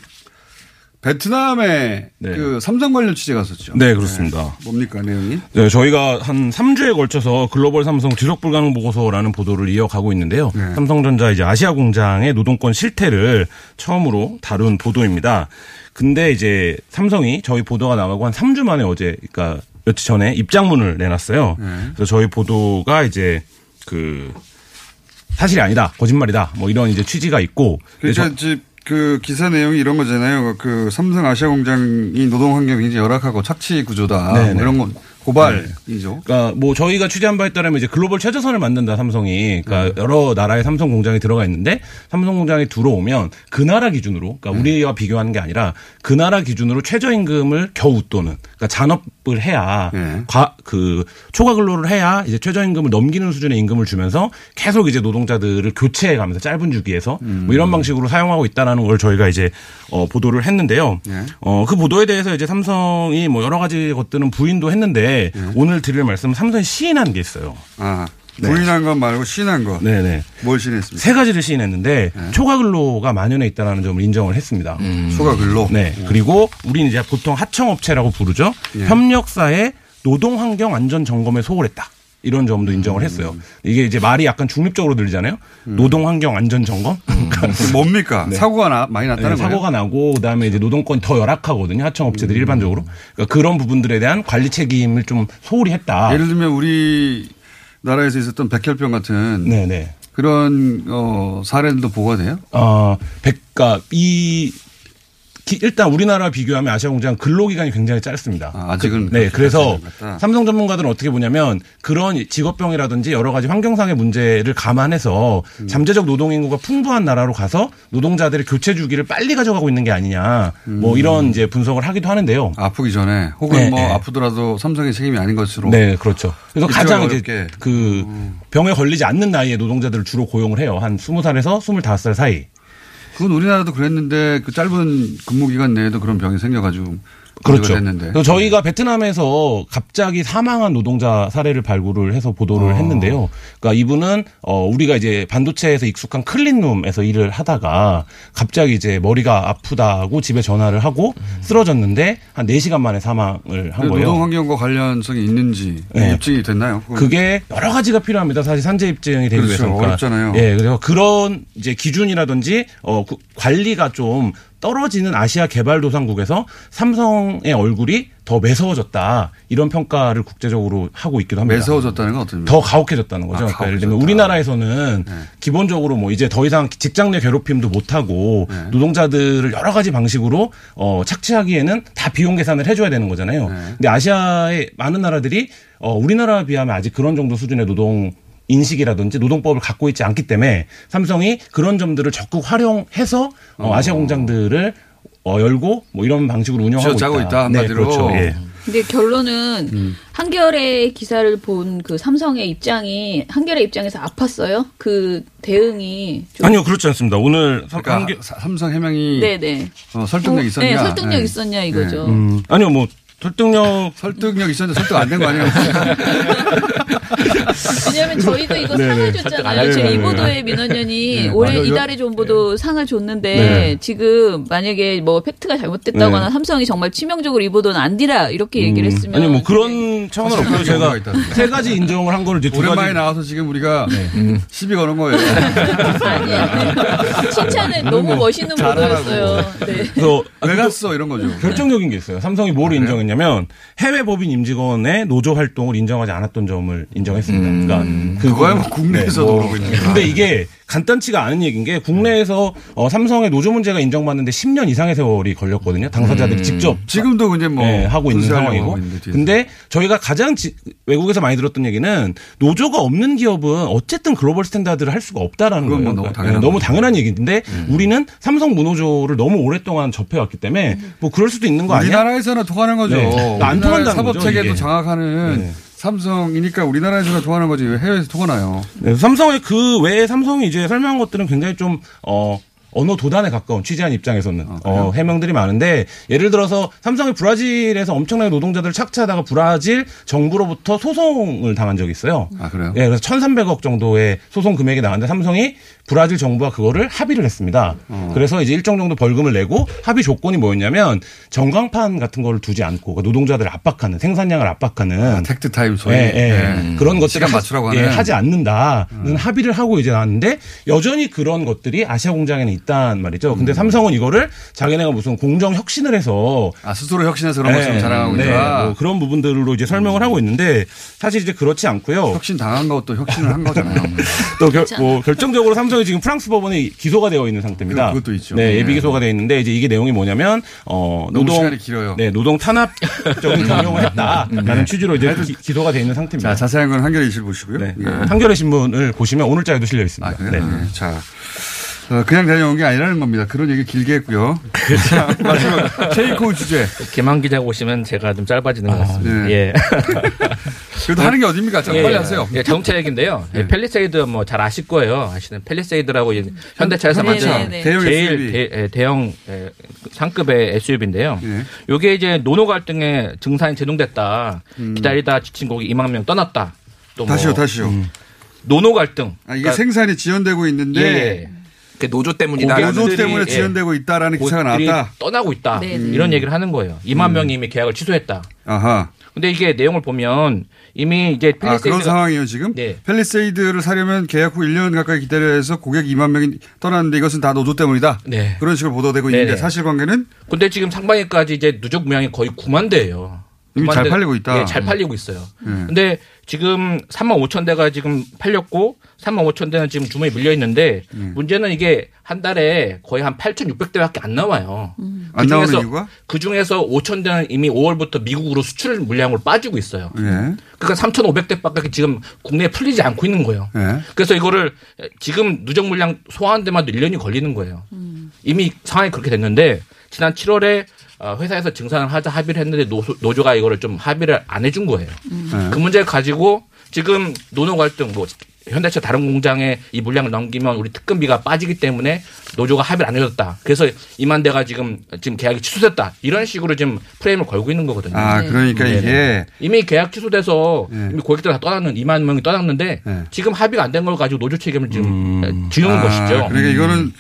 베트남에 그 삼성 관련 취재 갔었죠. 네, 그렇습니다. 뭡니까 내용이? 네, 저희가 한 3주에 걸쳐서 글로벌 삼성 지속 불가능 보고서라는 보도를 이어가고 있는데요. 삼성전자 이제 아시아 공장의 노동권 실태를 처음으로 다룬 보도입니다. 근데 이제 삼성이 저희 보도가 나가고 한 3주 만에 어제 그러니까 며칠 전에 입장문을 내놨어요. 그래서 저희 보도가 이제 그 사실이 아니다, 거짓말이다, 뭐 이런 이제 취지가 있고. 그러니까 이제 그 기사 내용이 이런 거잖아요. 그 삼성 아시아 공장이 노동 환경이 굉장히 열악하고 착취 구조다. 네네. 뭐 이런 건 고발이죠. 그러니까 뭐 저희가 취재한 바에 따르면 이제 글로벌 최저선을 만든다 삼성이. 그러니까 여러 나라의 삼성 공장이 들어가 있는데 삼성 공장이 들어오면 그 나라 기준으로 그러니까 우리와 비교하는 게 아니라 그 나라 기준으로 최저임금을 겨우 웃도는 그러니까 잔업을 해야 과, 그 초과 근로를 해야 이제 최저임금을 넘기는 수준의 임금을 주면서 계속 이제 노동자들을 교체해 가면서 짧은 주기에서 뭐 이런 방식으로 사용하고 있다라는 걸 저희가 이제 어 보도를 했는데요. 어 그 보도에 대해서 이제 삼성이 뭐 여러 가지 것들은 부인도 했는데 오늘 드릴 말씀은 삼성이 시인한 게 있어요. 아, 네. 부인한 것 말고 시인한 것. 네네. 뭘 시인했습니까? 세 가지를 시인했는데 초과 근로가 만연해 있다는 점을 인정을 했습니다. 초과 근로. 네. 그리고 우리는 이제 보통 하청업체라고 부르죠. 예. 협력사의 노동 환경 안전 점검에 소홀했다. 이런 점도 인정을 했어요. 이게 이제 말이 약간 중립적으로 들리잖아요. 노동 환경 안전 점검. 그러니까 뭡니까? 사고가 나, 많이 났다는 네? 사고가 나고 그다음에 이제 노동권 더 열악하거든요. 하청 업체들이 음. 일반적으로. 그러니까 그런 부분들에 대한 관리 책임을 좀 소홀히 했다. 예를 들면 우리 나라에서 있었던 백혈병 같은 네네. 그런 어, 사례들도 보고가 돼요? 어, 백가 이 기- 일단 우리나라 비교하면 아시아 공장 근로 기간이 굉장히 짧습니다. 아 직은 그, 네, 그래서. 삼성 전문가들은 어떻게 보냐면 그런 직업병이라든지 여러 가지 환경상의 문제를 감안해서 음. 잠재적 노동 인구가 풍부한 나라로 가서 노동자들의 교체 주기를 빨리 가져가고 있는 게 아니냐. 뭐 이런 이제 분석을 하기도 하는데요. 음. 아프기 전에 혹은 네, 뭐 네. 아프더라도 삼성의 책임이 아닌 것으로. 네, 그렇죠. 그래서 가장 이제 어렵게. 그 병에 걸리지 않는 나이에 노동자들을 주로 고용을 해요. 한 20살에서 25살 사이. 그건 우리나라도 그랬는데 그 짧은 근무 기간 내에도 그런 병이 생겨가지고 그렇죠. 그래서 저희가 베트남에서 갑자기 사망한 노동자 사례를 발굴을 해서 보도를 어. 했는데요. 그러니까 이분은 어 우리가 이제 반도체에서 익숙한 클린룸에서 일을 하다가 갑자기 이제 머리가 아프다고 집에 전화를 하고 쓰러졌는데 한 4시간 만에 사망을 한 거예요. 노동 환경과 관련성이 있는지 네. 입증이 됐나요? 그건? 그게 여러 가지가 필요합니다. 사실 산재 입증이 되기 그렇죠. 위해서 어렵잖아요. 예, 그래서 그런 이제 기준이라든지 어 구- 관리가 좀 떨어지는 아시아 개발도상국에서 삼성의 얼굴이 더 매서워졌다 이런 평가를 국제적으로 하고 있기도 합니다. 매서워졌다는 건 어떤 더 가혹해졌다는 거죠. 아, 그러니까 예를 들면 우리나라에서는 기본적으로 뭐 이제 더 이상 직장 내 괴롭힘도 못 하고 네. 노동자들을 여러 가지 방식으로 어 착취하기에는 다 비용 계산을 해줘야 되는 거잖아요. 네. 근데 아시아의 많은 나라들이 어 우리나라에 비하면 아직 그런 정도 수준의 노동 인식이라든지 노동법을 갖고 있지 않기 때문에 삼성이 그런 점들을 적극 활용해서 어, 어. 아시아 공장들을 어, 열고 뭐 이런 방식으로 운영하고 있다. 있다, 한마디로. 네, 그렇죠. 예. 근데 결론은 음. 한겨레 기사를 본 그 삼성의 입장이 한겨레 입장에서 아팠어요. 그 대응이 좀 아니요, 그렇지 않습니다. 오늘 삼- 그러니까 사- 삼성 해명이 네네. 어, 설득력 어, 있었냐? 네, 설득력 있었냐 이거죠. 음, 아니요, 뭐 설득력 설득력 있었는데 설득 안 된 거 아니에요? 왜냐하면 저희도 이거 네네. 상을 줬잖아요. 제 네. 이보도의 민원연이 네, 올해 맞아요. 이달에 좋은보도 상을 줬는데 네. 지금 만약에 뭐 팩트가 잘못됐다거나 네. 삼성이 정말 치명적으로 이보도는 안 뒤라 이렇게 얘기를 했으면 아니 뭐 그런 차원은 없고요. 제가 세 가지 인정을 한 거를 이제 두 오랜만에 가지 네. 나와서 지금 우리가 시비 거는 거예요. 칭찬은 너무 멋있는 잘하라고. 보도였어요. 네. 그래서 왜 갔어 이런 거죠. 결정적인 게 있어요. 삼성이 뭘 아, 인정 했냐면 해외 법인 임직원의 노조 활동을 인정하지 않았던 점을 인정했습니다. 그러니까 그거야 뭐 국내에서도 뭐, 그러고 있는 거야. 근데 이게 간단치가 않은 얘기인 게 국내에서 어, 삼성의 노조 문제가 인정받는데 10년 이상의 세월이 걸렸거든요. 당사자들이 직접 지금도 이제 뭐 네, 하고 있는 상황이고. 근데 저희가 가장 지- 외국에서 많이 들었던 얘기는 노조가 없는 기업은 어쨌든 global standard를 할 수가 없다라는 그건 거예요. 뭐 너무 그러니까 당연한 너무 거죠. 음. 당연한 얘기인데 우리는 삼성 무노조를 너무 오랫동안 접해왔기 때문에 뭐 그럴 수도 있는 거 아니야? 우리나라에서는 통하는 거죠. 네. 안 통한다는 사법 거죠, 체계도. 장악하는 네. 삼성이니까 우리나라에서는 통하는 거지 왜 해외에서 통하나요? 네, 삼성의 그 외에 삼성이 이제 설명한 것들은 굉장히 좀, 어, 언어 도단에 가까운 취재한 입장에서는 어, 해명들이 많은데 예를 들어서 삼성이 브라질에서 엄청나게 노동자들을 착취하다가 브라질 정부로부터 소송을 당한 적이 있어요. 아 그래요? 예, 그래서 1,300억 정도의 소송 금액이 나왔는데 삼성이 브라질 정부와 그거를 합의를 했습니다. 어. 그래서 이제 일정 정도 벌금을 내고 합의 조건이 뭐였냐면 전광판 같은 거를 두지 않고 그러니까 노동자들을 압박하는 생산량을 압박하는 택트 타임 소위 예, 예. 네. 그런 것들을 맞추라고 예, 음. 하지 않는다는 합의를 하고 이제 나왔는데 여전히 그런 것들이 아시아 공장에는 있단 말이죠. 근데 삼성은 이거를 자기네가 무슨 공정 혁신을 해서 아 스스로 혁신해서 그런 것처럼 자랑하고 네, 있다. 뭐 그런 부분들로 이제 설명을 하고 있는데 사실 이제 그렇지 않고요. 혁신 당한 것도 혁신을 한 거잖아요. 또 결, 뭐 결정적으로 삼성 이 지금 프랑스 법원에 기소가 되어 있는 상태입니다. 그- 그것도 있죠. 네, 네. 예비 기소가 되어 있는데 이제 이게 내용이 뭐냐면 어 노동. 네, 노동 탄압적인 경영을 했다라는 취지로 이제 기, 기소가 되어 있는 상태입니다. 자 자세한 건 한겨레 이실 보시고요. 네. 예. 한겨레 신문을 보시면 오늘자에도 실려 있습니다. 아? 네. 네. 자. 어, 그냥 다녀온 게 아니라는 겁니다. 그런 얘기 길게 했고요. 자, 마지막 체이코 주제. 김완 기자 오시면 제가 좀 짧아지는 것 같습니다. 네. 예. 그래도 하는 게 어딥니까? 자, 예, 빨리 예. 하세요. 예, 자동차 얘기인데요. 예, 팰리세이드 뭐 잘 아실 거예요. 아시는 팰리세이드라고 이제 현대차에서 네, 만든 네, 네. 대형 제일 SUV. 대, 예, 대형 예, 상급의 SUV인데요. 예. 요게 이제 노노 갈등에 증산이 제동됐다. 음. 기다리다 지친 고객 2만 명 떠났다. 또 뭐, 다시요, 다시요. 노노 갈등. 아, 이게 그러니까 생산이 지연되고 있는데 예. 그 노조 때문이다. 노조 때문에 지연되고 있다라는 기사가 나왔다. 떠나고 있다. 네, 네. 이런 얘기를 하는 거예요. 2만 음. 명이 이미 계약을 취소했다. 아하. 근데 이게 내용을 보면 이미 이제 아, 그런 상황이에요, 지금? 네. 팰리세이드를 사려면 계약 후 1년 가까이 기다려야 해서 고객 2만 명이 떠났는데 이것은 다 노조 때문이다. 네. 그런 식으로 보도되고 네네. 있는데 사실관계는 근데 지금 상반기까지 이제 누적 물량이 거의 9만 대예요. 이미 9만 잘 대- 팔리고 있다. 예, 잘 팔리고 있어요. 음. 근데 지금 3만 5천 대가 지금 팔렸고 3만 5천 대는 지금 주머니 밀려 있는데 음. 문제는 이게 한 달에 거의 한 8,600대밖에 안 나와요. 안 나오는 이유가? 그 중에서 5천 대는 이미 5월부터 미국으로 수출 물량으로 빠지고 있어요. 예. 그러니까 3,500대밖에 지금 국내에 풀리지 않고 있는 거예요. 예. 그래서 이거를 지금 누적 물량 소화하는 데만 1년이 걸리는 거예요. 이미 상황이 그렇게 됐는데 지난 7월에 어, 회사에서 증산을 하자 합의를 했는데 노조, 노조가 이거를 좀 합의를 안 해준 거예요. 네. 그 문제를 가지고 지금 노노 갈등 뭐 현대차 다른 공장에 이 물량을 넘기면 우리 특근비가 빠지기 때문에 노조가 합의를 안 해줬다. 그래서 이만대가 지금 지금 계약이 취소됐다. 이런 식으로 지금 프레임을 걸고 있는 거거든요. 아, 그러니까 네네. 이게 이미 계약 취소돼서 이미 고객들 다 떠났는 2만 명이 떠났는데 지금 합의가 안 된 걸 가지고 노조 책임을 지금 지우는 아, 것이죠. 그러니까 이거는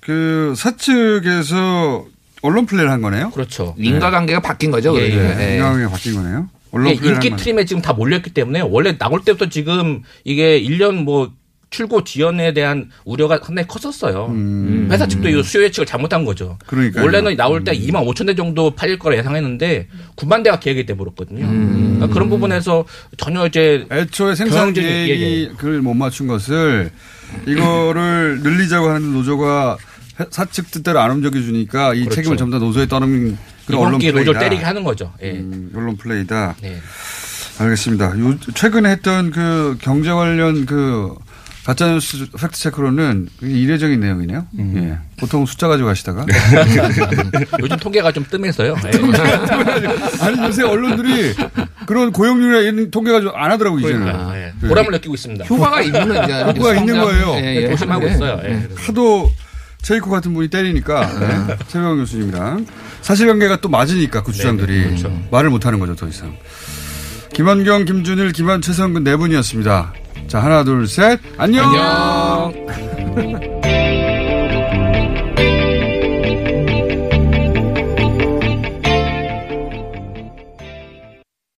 그 사측에서 언론 플레이를 한 거네요. 그렇죠. 인과관계가 바뀐 거죠. 예, 그러니까. 예. 예. 인과관계가 바뀐 거네요. 플레이를 인기. 트림에 지금 다 몰렸기 때문에 원래 나올 때부터 지금 이게 1년 뭐 출고 지연에 대한 우려가 상당히 컸었어요. 회사 측도 이 수요 예측을 잘못한 거죠. 음. 그러니까요. 원래는 나올 때 2만 5천 대 정도 팔릴 거라 예상했는데 9만 대가 계획이 돼 버렸거든요. 그러니까 그런 부분에서 전혀 이제 애초에 생산. 계획을 못 맞춘 것을 이거를 늘리자고 하는 노조가 회- 사측 뜻대로 안 움직여 주니까 이 그렇죠. 책임을 전부 다 노조에 떠넘긴 그런 언론 플레이다. 노조를 때리게 하는 거죠. 예. 음, 언론 플레이다. 네. 알겠습니다. 요, 최근에 했던 그 경제 관련 그 가짜뉴스 팩트 체크로는 이례적인 내용이네요. 음. 예. 보통 숫자 가지고 하시다가. 요즘 통계가 좀 뜸해서요. 예. 아니 요새 언론들이 그런 고용률이나 이런 통계 가지고 안 하더라고 이제는. 그러니까, 예. 네. 보람을 느끼고 있습니다. 효과가 있는 효과가 있는 거예요. 예, 예. 조심하고 예. 있어요. 예. 하도 체이코 같은 분이 때리니까 네. 최병 교수님이랑 사실관계가 또 맞으니까 그 주장들이 그렇죠. 말을 못하는 거죠 더 이상. 김한경, 김준일, 김한, 최성근 네 분이었습니다. 자 하나 둘 셋 안녕. 안녕.